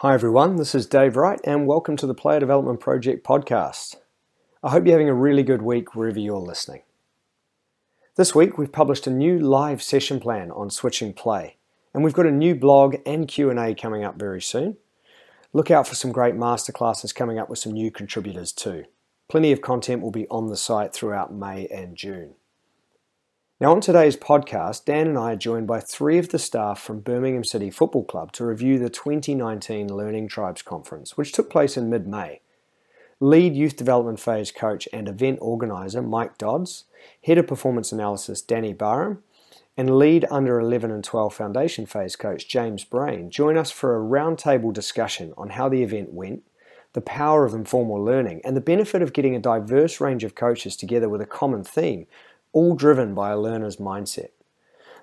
Hi, everyone. This is Dave Wright, and welcome to the Player Development Project podcast. I hope you're having a really good week wherever you're listening. This week, we've published a new live session plan on switching play, and we've got a new blog and Q&A coming up very soon. Look out for some great masterclasses coming up with some new contributors too. Plenty of content will be on the site throughout May and June. Now, on today's podcast, Dan and I are joined by three of the staff from Birmingham City Football Club to review the 2019 Learning Tribes Conference, which took place in mid May. Lead Youth Development Phase Coach and Event Organiser Mike Dodds, Head of Performance Analysis Danny Barham, and Lead Under 11 and 12 Foundation Phase Coach James Brain join us for a roundtable discussion on how the event went, the power of informal learning, and the benefit of getting a diverse range of coaches together with a common theme all driven by a learner's mindset.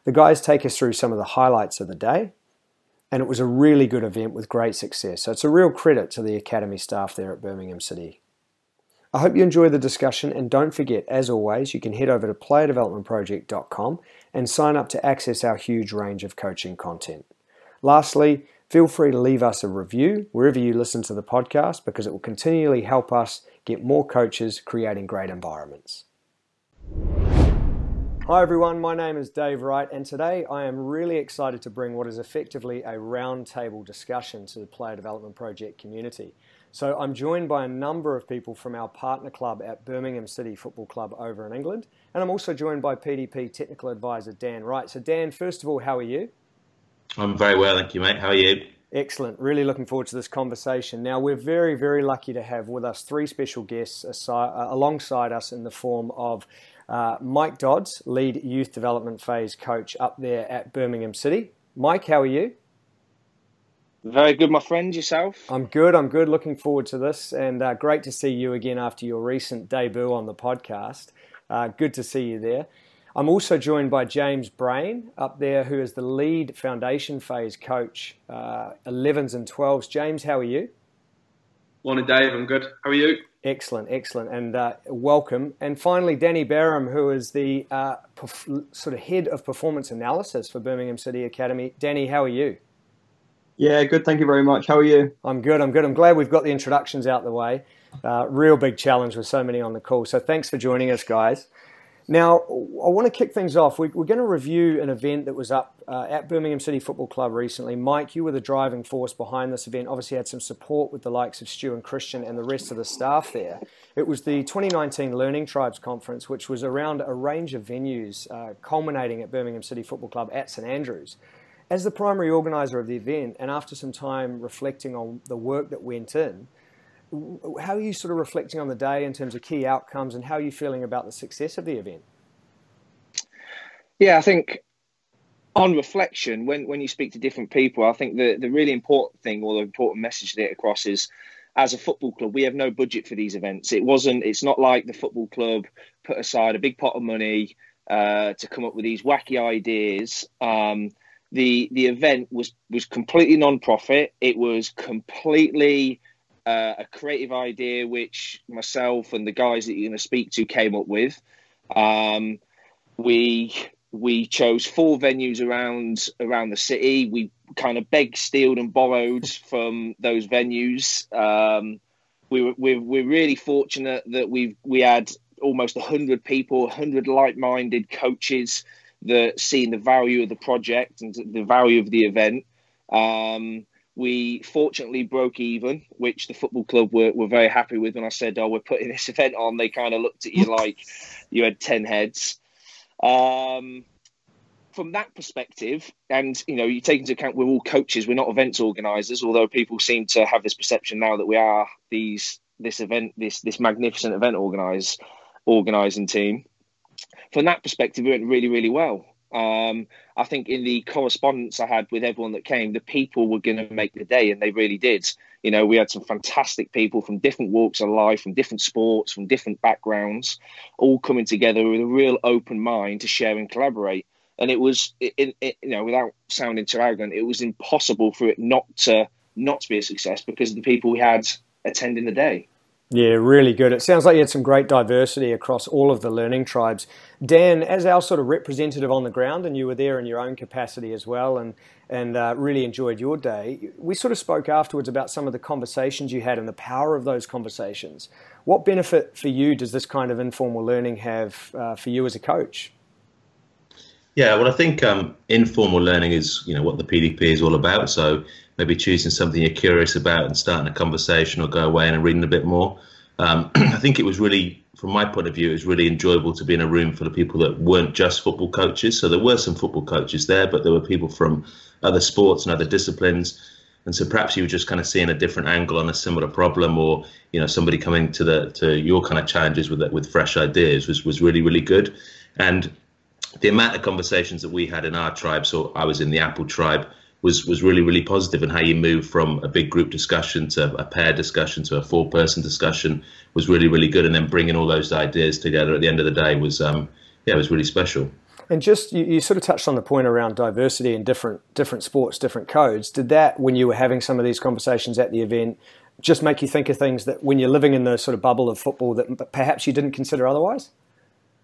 The guys take us through some of the highlights of the day, and it was a really good event with great success. So it's a real credit to the Academy staff there at Birmingham City. I hope you enjoy the discussion, and don't forget, as always, you can head over to playerdevelopmentproject.com and sign up to access our huge range of coaching content. Lastly, feel free to leave us a review wherever you listen to the podcast because it will continually help us get more coaches creating great environments. Hi everyone, my name is Dave Wright, and today I am really excited to bring what is effectively a roundtable discussion to the Player Development Project community. So I'm joined by a number of people from our partner club at Birmingham City Football Club over in England, and I'm also joined by PDP Technical Advisor Dan Wright. So Dan, first of all, how are you? I'm very well, thank you, mate. How are you? Excellent. Really looking forward to this conversation. Now, we're very, very lucky to have with us three special guests aside, uh, alongside us in the form of uh, Mike Dodds, lead youth development phase coach up there at Birmingham City. Mike, how are you? Very good, my friend. Yourself? I'm good. I'm good. Looking forward to this, and uh, great to see you again after your recent debut on the podcast. Uh, good to see you there. I'm also joined by James Brain up there, who is the lead foundation phase coach, uh, 11s and 12s. James, how are you? Morning, Dave. I'm good. How are you? Excellent, excellent, and uh, welcome. And finally, Danny Barham, who is the uh, perf- sort of head of performance analysis for Birmingham City Academy. Danny, how are you? Yeah, good. Thank you very much. How are you? I'm good. I'm good. I'm glad we've got the introductions out the way. Uh, real big challenge with so many on the call. So thanks for joining us, guys. Now, I want to kick things off. We, are going to review an event that was up uh, at Birmingham City Football Club recently. Mike, you were the driving force behind this event. Obviously, had some support with the likes of Stu and Kristjaan and the rest of the staff there. It was the 2019 Learning Tribes Conference, which was around a range of venues, uh, culminating at Birmingham City Football Club at St Andrews. As the primary organiser of the event, and after some time reflecting on the work that went in, how are you sort of reflecting on the day in terms of key outcomes and how are you feeling about the success of the event? Yeah, I think on reflection, when, when you speak to different people, I think the, the really important thing or the important message to get across is as a football club, we have no budget for these events. It wasn't, it's not like the football club put aside a big pot of money uh, to come up with these wacky ideas. Um, the the event was was completely non-profit. It was completely uh, a creative idea which myself and the guys that you're going to speak to came up with. Um, we we chose four venues around around the city. We kind of begged, stealed, and borrowed from those venues. Um, we were we're, we're really fortunate that we we had almost hundred people, hundred like-minded coaches that seen the value of the project and the value of the event. Um, we fortunately broke even, which the football club were, were very happy with. When I said, "Oh, we're putting this event on," they kind of looked at you like you had ten heads. Um, from that perspective, and you know, you take into account we're all coaches, we're not events organisers. Although people seem to have this perception now that we are these this event, this this magnificent event organize organising team. From that perspective, it went really, really well. Um, I think in the correspondence I had with everyone that came, the people were going to make the day, and they really did. You know, we had some fantastic people from different walks of life, from different sports, from different backgrounds, all coming together with a real open mind to share and collaborate. And it was, it, it, you know, without sounding too arrogant, it was impossible for it not to not to be a success because of the people we had attending the day. Yeah, really good. It sounds like you had some great diversity across all of the learning tribes. Dan, as our sort of representative on the ground, and you were there in your own capacity as well, and and uh, really enjoyed your day. We sort of spoke afterwards about some of the conversations you had and the power of those conversations. What benefit for you does this kind of informal learning have uh, for you as a coach? Yeah, well, I think um, informal learning is, you know, what the PDP is all about. So maybe choosing something you're curious about and starting a conversation, or go away and reading a bit more. Um, I think it was really, from my point of view, it was really enjoyable to be in a room full of people that weren't just football coaches. So there were some football coaches there, but there were people from other sports and other disciplines. And so perhaps you were just kind of seeing a different angle on a similar problem, or you know somebody coming to the to your kind of challenges with with fresh ideas was was really really good. And the amount of conversations that we had in our tribe, so I was in the Apple tribe, was was really really positive. And how you move from a big group discussion to a pair discussion to a four person discussion was really really good. And then bringing all those ideas together at the end of the day was um, yeah, it was really special. And just you, you, sort of touched on the point around diversity in different different sports, different codes. Did that when you were having some of these conversations at the event just make you think of things that when you're living in the sort of bubble of football that perhaps you didn't consider otherwise?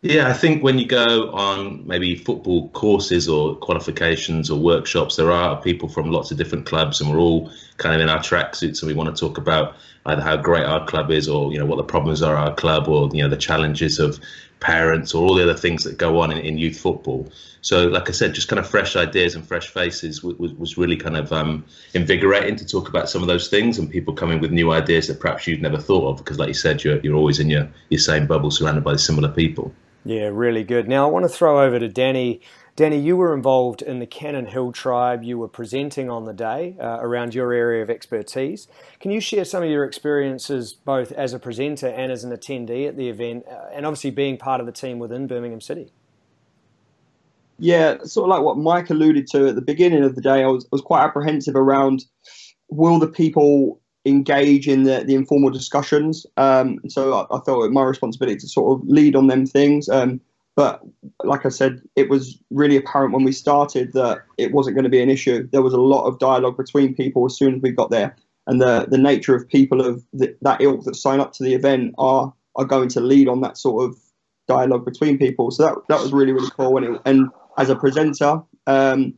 Yeah, I think when you go on maybe football courses or qualifications or workshops, there are people from lots of different clubs, and we're all kind of in our tracksuits, and we want to talk about either how great our club is, or you know what the problems are our club, or you know the challenges of parents, or all the other things that go on in, in youth football. So, like I said, just kind of fresh ideas and fresh faces was, was really kind of um, invigorating to talk about some of those things, and people coming with new ideas that perhaps you'd never thought of, because like you said, you're you're always in your your same bubble, surrounded by similar people. Yeah, really good. Now I want to throw over to Danny. Danny, you were involved in the Cannon Hill tribe. You were presenting on the day uh, around your area of expertise. Can you share some of your experiences both as a presenter and as an attendee at the event, uh, and obviously being part of the team within Birmingham City? Yeah, sort of like what Mike alluded to at the beginning of the day, I was, I was quite apprehensive around will the people engage in the, the informal discussions. Um, so I, I, felt it my responsibility to sort of lead on them things. Um, but like I said, it was really apparent when we started that it wasn't going to be an issue. There was a lot of dialogue between people as soon as we got there, and the the nature of people of the, that ilk that sign up to the event are are going to lead on that sort of dialogue between people. So that that was really really cool. And it, and as a presenter, um,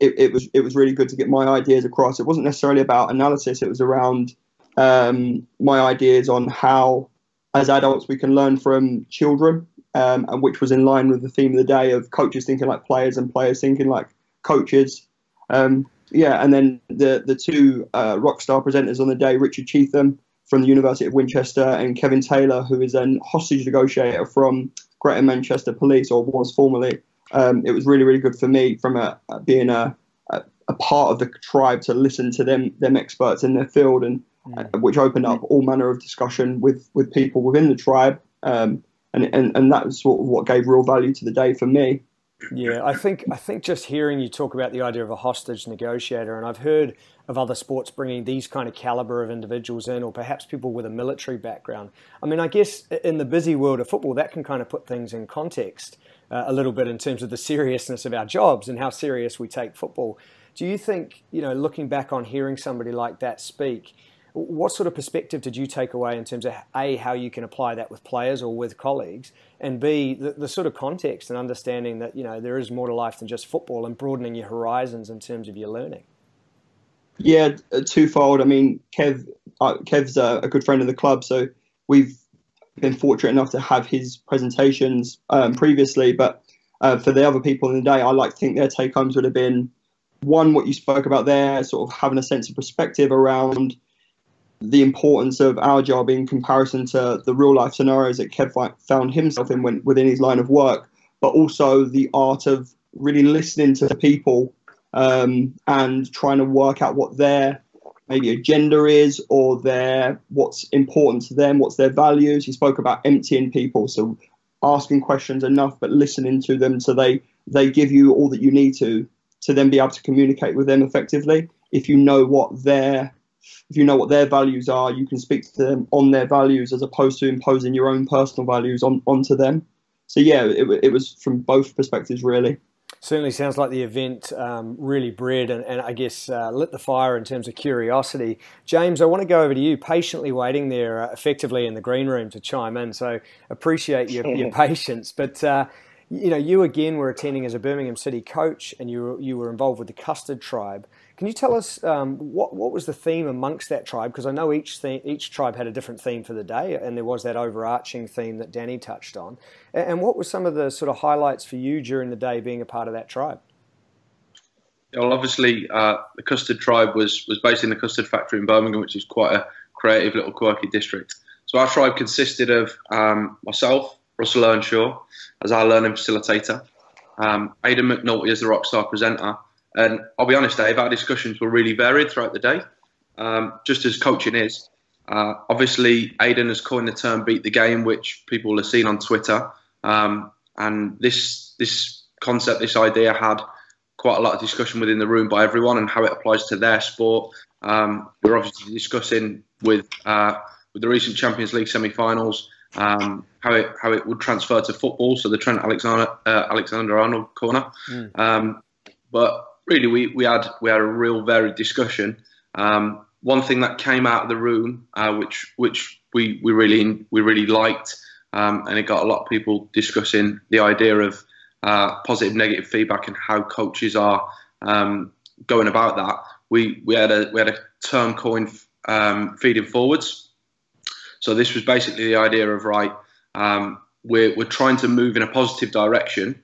it, it, was it was really good to get my ideas across. It wasn't necessarily about analysis; it was around um, my ideas on how, as adults, we can learn from children, um, and which was in line with the theme of the day of coaches thinking like players and players thinking like coaches. Um, yeah, and then the the two uh, rock star presenters on the day, Richard Cheetham from the University of Winchester and Kevin Taylor, who is a hostage negotiator from Greater Manchester Police, or was formerly um, it was really really good for me from a, a being a, a, a part of the tribe to listen to them them experts in their field and mm. uh, which opened up all manner of discussion with with people within the tribe um, and, and and that was sort of what gave real value to the day for me. Yeah, I think I think just hearing you talk about the idea of a hostage negotiator, and I've heard of other sports bringing these kind of caliber of individuals in, or perhaps people with a military background. I mean, I guess in the busy world of football, that can kind of put things in context uh, a little bit in terms of the seriousness of our jobs and how serious we take football. Do you think, you know, looking back on hearing somebody like that speak, what sort of perspective did you take away in terms of a how you can apply that with players or with colleagues, and b the, the sort of context and understanding that you know there is more to life than just football and broadening your horizons in terms of your learning. Yeah, uh, twofold. I mean, Kev, uh, Kev's a, a, good friend of the club, so we've been fortunate enough to have his presentations um, previously. But uh, for the other people in the day, I like to think their take homes would have been one, what you spoke about there, sort of having a sense of perspective around the importance of our job in comparison to the real life scenarios that Kev found himself in when, within his line of work, but also the art of really listening to the people um, and trying to work out what their maybe agenda is or their what's important to them, what's their values. He spoke about emptying people, so asking questions enough but listening to them so they they give you all that you need to to then be able to communicate with them effectively. If you know what their if you know what their values are, you can speak to them on their values as opposed to imposing your own personal values on onto them. So yeah, it, it was from both perspectives really. Certainly sounds like the event um, really bred and, and I guess uh, lit the fire in terms of curiosity. James, I want to go over to you, patiently waiting there uh, effectively in the green room to chime in. So appreciate your, your patience. But uh, you know, you again were attending as a Birmingham City coach, and you were, you were involved with the Custard Tribe. Can you tell us um, what what was the theme amongst that tribe? Because I know each theme, each tribe had a different theme for the day, and there was that overarching theme that Danny touched on. And what were some of the sort of highlights for you during the day being a part of that tribe? Well, obviously, uh, the Custard Tribe was was based in the Custard Factory in Birmingham, which is quite a creative little quirky district. So our tribe consisted of um, myself, Russell Earnshaw, as our learning facilitator, um, Aidan McNulty as the rockstar presenter. And I'll be honest, Dave, our discussions were really varied throughout the day, um, just as coaching is. Uh, obviously, Aidan has coined the term "beat the game," which people have seen on Twitter. Um, and this this concept, this idea, had quite a lot of discussion within the room by everyone and how it applies to their sport. Um, we're obviously discussing with uh, with the recent Champions League semi-finals um, how it how it would transfer to football. So the Trent Alexander uh, Alexander Arnold corner. Mm. Um, but really, we, we had we had a real varied discussion. Um, one thing that came out of the room, uh, which which we, we really we really liked, um, and it got a lot of people discussing the idea of uh, positive, negative feedback and how coaches are um, going about that. We we had a we had a term coined um, feeding forwards. So this was basically the idea of right, um, we're we're trying to move in a positive direction.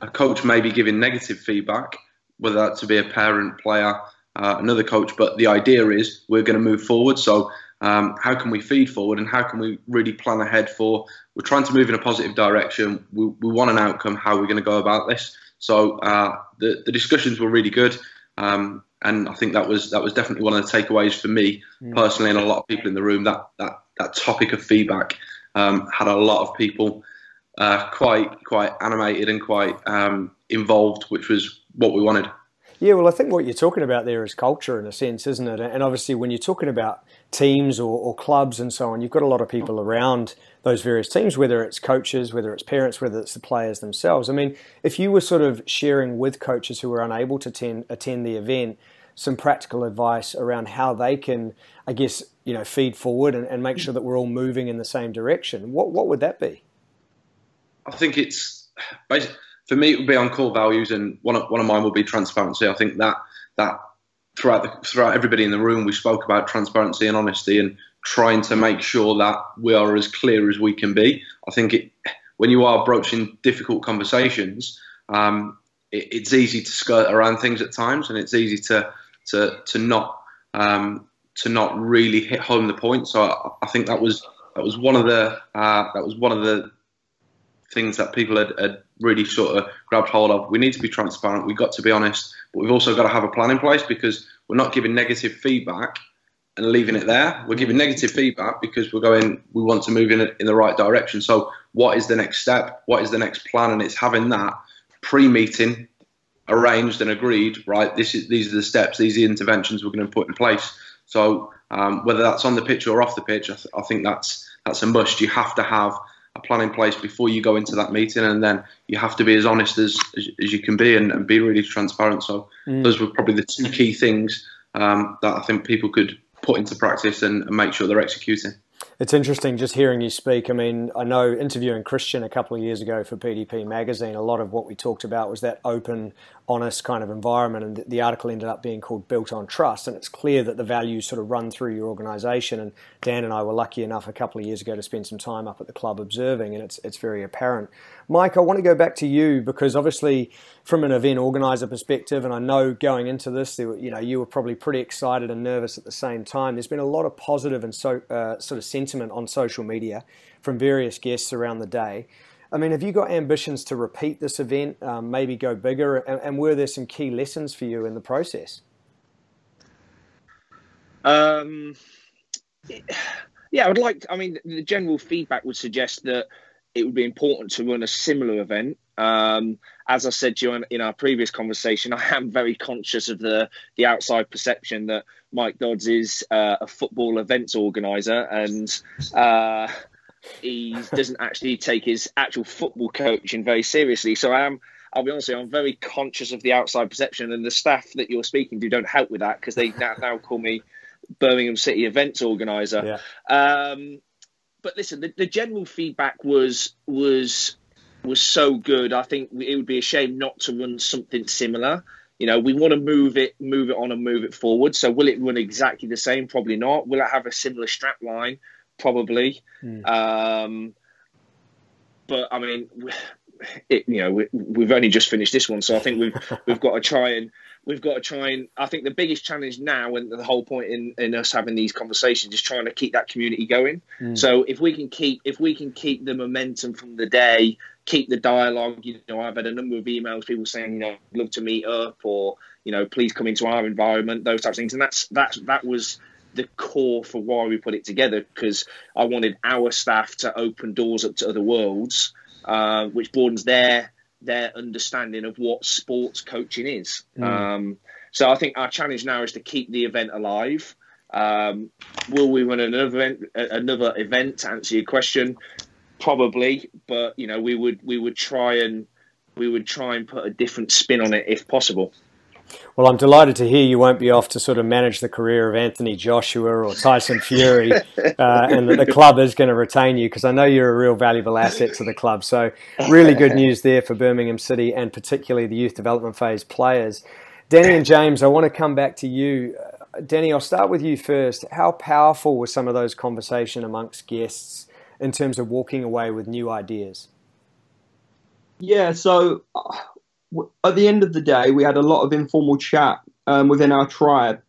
A coach may be giving negative feedback, whether that to be a parent, player, uh, another coach. But the idea is we're going to move forward. So um, how can we feed forward and how can we really plan ahead for? We're trying to move in a positive direction. We, we want an outcome. How are we going to go about this? So uh, the the discussions were really good. Um, and I think that was that was definitely one of the takeaways for me mm. personally, and a lot of people in the room. That that that topic of feedback um, had a lot of people uh, quite quite animated and quite um, involved, which was what we wanted. Yeah, well, I think what you're talking about there is culture in a sense, isn't it? And obviously, when you're talking about teams or, or, clubs and so on, you've got a lot of people around those various teams, whether it's coaches, whether it's parents, whether it's the players themselves. I mean, if you were sort of sharing with coaches who were unable to attend, attend the event, some practical advice around how they can, I guess, you know, feed forward and, and make sure that we're all moving in the same direction. What what would that be? I think it's for me. It would be on core values, and one of one of mine would be transparency. I think that that throughout the, throughout everybody in the room, we spoke about transparency and honesty, and trying to make sure that we are as clear as we can be. I think it when you are broaching difficult conversations, um, it, it's easy to skirt around things at times, and it's easy to to to not um, to not really hit home the point. So I, I think that was that was one of the uh, that was one of the things that people had, had, really sort of grabbed hold of. We need to be transparent. We've got to be honest, but we've also got to have a plan in place because we're not giving negative feedback and leaving it there. We're giving negative feedback because we're going. We want to move in in the right direction. So what is the next step? What is the next plan? And it's having that pre-meeting arranged and agreed, right? This is these are the steps, these are the interventions we're going to put in place. So um, whether that's on the pitch or off the pitch, I, th- I, think that's that's a must. You have to have a plan in place before you go into that meeting, and then you have to be as honest as as, as you can be and, and, be really transparent. So mm. those were probably the two key things um, that I think people could put into practice and, and make sure they're executing. It's interesting just hearing you speak. I mean, I know interviewing Kristjaan a couple of years ago for PDP magazine, a lot of what we talked about was that open, honest kind of environment, and the article ended up being called Built on Trust. And it's clear that the values sort of run through your organisation. And Dan and I were lucky enough a couple of years ago to spend some time up at the club observing, and it's it's very apparent. Mike, I want to go back to you because obviously, from an event organizer perspective, and I know going into this, you know, you were probably pretty excited and nervous at the same time. There's been a lot of positive and so uh, sort of sentiment on social media from various guests around the day. I mean, have you got ambitions to repeat this event, um, maybe go bigger, and, and, were there some key lessons for you in the process? Um, yeah, I would like. I mean, the general feedback would suggest that it would be important to run a similar event. Um, as I said to you in, in, our previous conversation, I am very conscious of the the outside perception that Mike Dodds is uh, a football events organizer and uh, he doesn't actually take his actual football coaching very seriously. So I am I'll be honest you, I'm very conscious of the outside perception, and the staff that you're speaking to don't help with that because they now, now call me Birmingham City events organizer. Yeah. Um, but listen, the, the general feedback was was was so good. I think it would be a shame not to run something similar. You know, we want to move it, move it on, and move it forward. So, will it run exactly the same? Probably not. Will it have a similar strap line? Probably. Mm. Um, but I mean, it, you know, we, have only just finished this one, so I think we've we've got to try and we've got to try and I think the biggest challenge now and the whole point in, in us having these conversations is trying to keep that community going. Mm. So if we can keep if we can keep the momentum from the day, keep the dialogue, you know, I've had a number of emails, people saying, you know, love to meet up or, you know, please come into our environment, those types of things. And that's that's that was the core for why we put it together because I wanted our staff to open doors up to other worlds, uh, which broadens their their understanding of what sports coaching is. Mm. Um, so I think our challenge now is to keep the event alive. Um, will we run another event, another event to answer your question? Probably, but you know we would we would try and we would try and put a different spin on it if possible. Well, I'm delighted to hear you won't be off to sort of manage the career of Anthony Joshua or Tyson Fury, uh, and that the club is going to retain you because I know you're a real valuable asset to the club. So, really good news there for Birmingham City and particularly the youth development phase players. Danny and James, I want to come back to you. Uh, Danny, I'll start with you first. How powerful were some of those conversation amongst guests in terms of walking away with new ideas? Yeah, so uh, at the end of the day, we had a lot of informal chat um, within our tribe.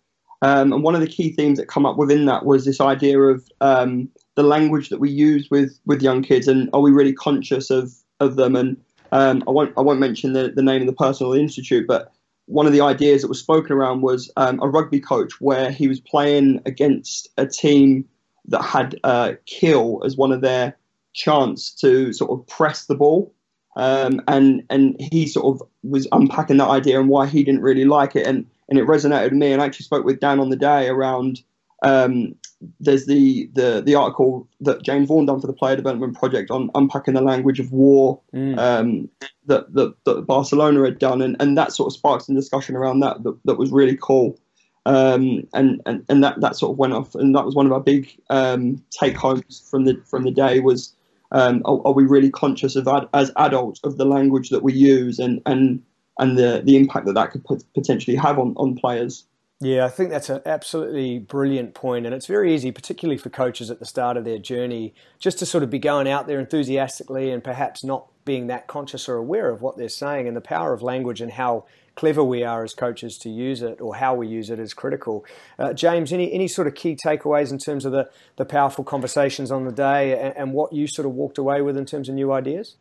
Um, and one of the key themes that come up within that was this idea of um, the language that we use with, with young kids, and are we really conscious of, of them? And um, I won't I won't mention the, the name of the person or the institute, but one of the ideas that was spoken around was um, a rugby coach where he was playing against a team that had uh, kill as one of their chants to sort of press the ball. Um, and and he sort of was unpacking that idea and why he didn't really like it, and and it resonated with me. And I actually spoke with Dan on the day around. Um, there's the, the the article that James Vaughan done for the Player Development Project on unpacking the language of war mm. um, that, that, that Barcelona had done, and, and that sort of sparked some discussion around that that, that was really cool. Um, and, and and that that sort of went off, and that was one of our big um, take homes from the from the day was um, are, are, we really conscious of ad, as adults of the language that we use and and and the the impact that that could potentially have on on players? Yeah, I think that's an absolutely brilliant point, and it's very easy, particularly for coaches at the start of their journey, just to sort of be going out there enthusiastically and perhaps not being that conscious or aware of what they're saying and the power of language and how clever we are as coaches to use it or how we use it is critical. Uh, James, any, any sort of key takeaways in terms of the, the powerful conversations on the day and, and what you sort of walked away with in terms of new ideas?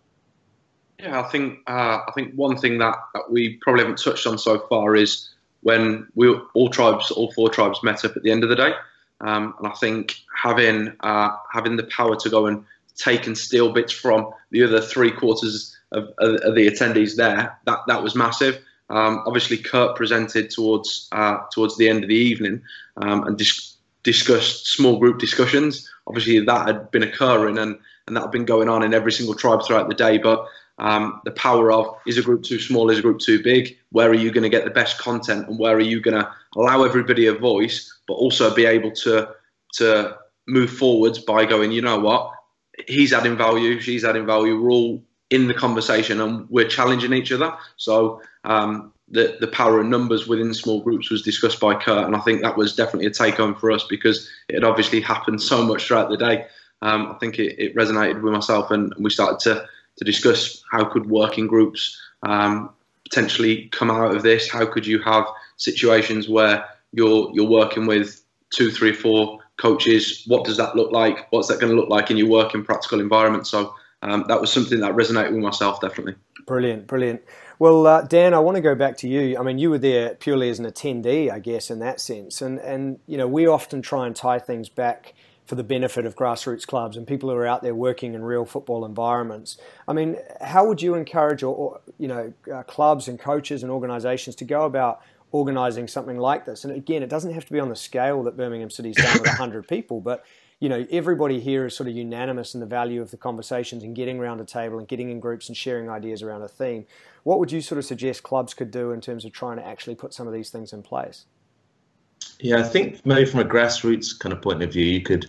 Yeah, I think uh, I think one thing that, that we probably haven't touched on so far is when we all tribes, all four tribes met up at the end of the day, um, and I think having uh, having the power to go and take and steal bits from the other three quarters of, of, of the attendees there, that that was massive. Um, obviously, Kurt presented towards uh, towards the end of the evening um, and dis- discussed small group discussions. Obviously, that had been occurring and, and that had been going on in every single tribe throughout the day. But um, the power of is a group too small, is a group too big? Where are you going to get the best content, and where are you going to allow everybody a voice, but also be able to to move forwards by going, you know what, he's adding value, she's adding value. We're all in the conversation and we're challenging each other. So um, the the power of numbers within small groups was discussed by Kurt, and I think that was definitely a take home for us because it had obviously happened so much throughout the day. Um, I think it, it, resonated with myself, and we started to to discuss how could working groups um, potentially come out of this. How could you have situations where you're you're working with two, three, four coaches? What does that look like? What's that going to look like in your working practical environment? So um, that was something that resonated with myself definitely. Brilliant, brilliant. Well, uh, Dan, I want to go back to you. I mean, you were there purely as an attendee, I guess, in that sense, and and you know we often try and tie things back for the benefit of grassroots clubs and people who are out there working in real football environments. I mean, how would you encourage, or, or you know, uh, clubs and coaches and organisations to go about organising something like this. And again, it doesn't have to be on the scale that Birmingham City's done with 100 people, but you know, everybody here is sort of unanimous in the value of the conversations and getting around a table and getting in groups and sharing ideas around a theme. What would you sort of suggest clubs could do in terms of trying to actually put some of these things in place? Yeah, I think maybe from a grassroots kind of point of view, you could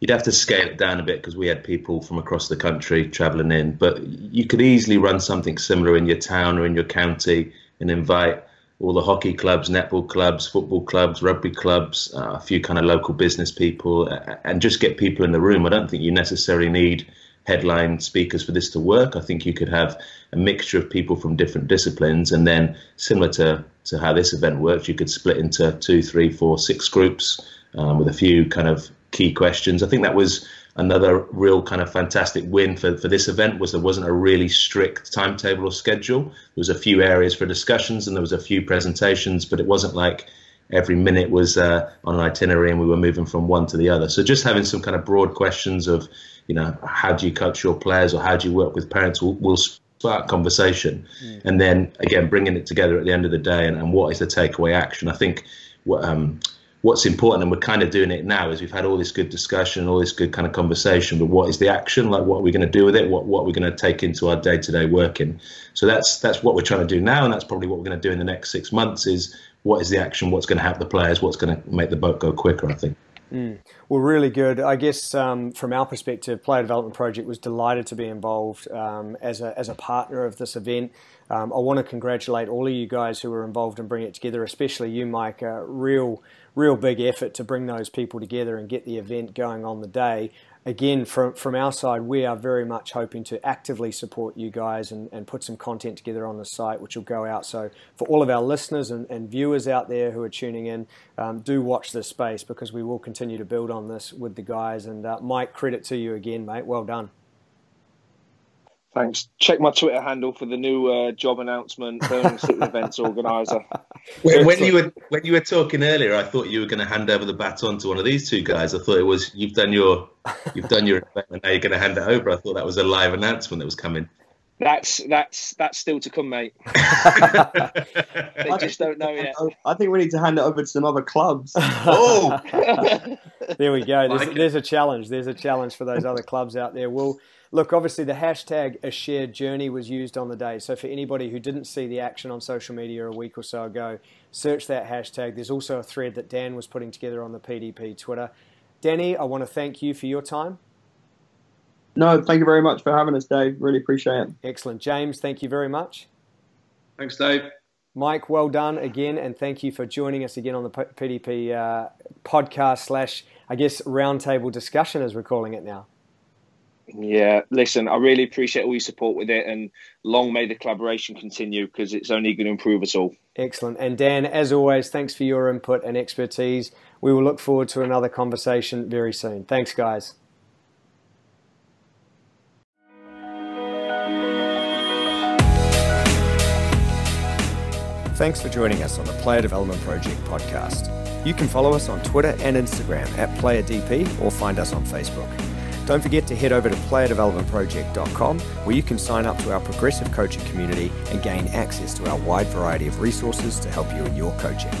you'd have to scale it down a bit because we had people from across the country traveling in, but you could easily run something similar in your town or in your county and invite all the hockey clubs, netball clubs, football clubs, rugby clubs, uh, a few kind of local business people, and just get people in the room. I don't think you necessarily need headline speakers for this to work. I think you could have a mixture of people from different disciplines, and then similar to to how this event works, you could split into two, three, four, six groups um, with a few kind of key questions. I think that was another real kind of fantastic win for, for this event was there wasn't a really strict timetable or schedule. There was a few areas for discussions and there was a few presentations, but it wasn't like every minute was uh, on an itinerary and we were moving from one to the other. So just having some kind of broad questions of, you know, how do you coach your players or how do you work with parents will, will spark conversation. Mm. And then again, bringing it together at the end of the day and, and what is the takeaway action. I think um, what's important, and we're kind of doing it now, is we've had all this good discussion, all this good kind of conversation, but what is the action? Like, what are we going to do with it? What what are we going to take into our day to day working? So that's that's what we're trying to do now, and that's probably what we're going to do in the next six months. Is what is the action? What's going to help the players? What's going to make the boat go quicker? I think. Mm. Well, really good. I guess um, from our perspective, Player Development Project was delighted to be involved um, as, a, as a partner of this event. Um, I want to congratulate all of you guys who were involved in bringing it together, especially you, Mike. A real real big effort to bring those people together and get the event going on the day. Again, from, from our side, we are very much hoping to actively support you guys and, and put some content together on the site, which will go out. So, for all of our listeners and, and viewers out there who are tuning in, um, do watch this space because we will continue to build on this with the guys. And uh, Mike, credit to you again, mate. Well done. Thanks. Check my Twitter handle for the new uh, job announcement. Birmingham City events organizer. When, when, you were when you were talking earlier, I thought you were going to hand over the baton to one of these two guys. I thought it was you've done your you've done your event and now you're going to hand it over. I thought that was a live announcement that was coming. That's that's that's still to come, mate. they just don't know yet. I think we need to hand it over to some other clubs. oh, there we go. There's, there's, a challenge. There's a challenge for those other clubs out there. We'll Look, obviously, the hashtag a shared journey was used on the day. So, for anybody who didn't see the action on social media a week or so ago, search that hashtag. There's also a thread that Dan was putting together on the PDP Twitter. Danny, I want to thank you for your time. No, thank you very much for having us, Dave. Really appreciate it. Excellent. James, thank you very much. Thanks, Dave. Mike, well done again, and thank you for joining us again on the PDP uh, podcast slash, I guess, roundtable discussion, as we're calling it now. Yeah, listen, I really appreciate all your support with it, and long may the collaboration continue because it's only going to improve us all. Excellent. And Dan, as always, thanks for your input and expertise. We will look forward to another conversation very soon. Thanks, guys. Thanks for joining us on the Player Development Project podcast. You can follow us on Twitter and Instagram at PlayerDP or find us on Facebook. Don't forget to head over to playerdevelopmentproject.com where you can sign up to our progressive coaching community and gain access to our wide variety of resources to help you in your coaching.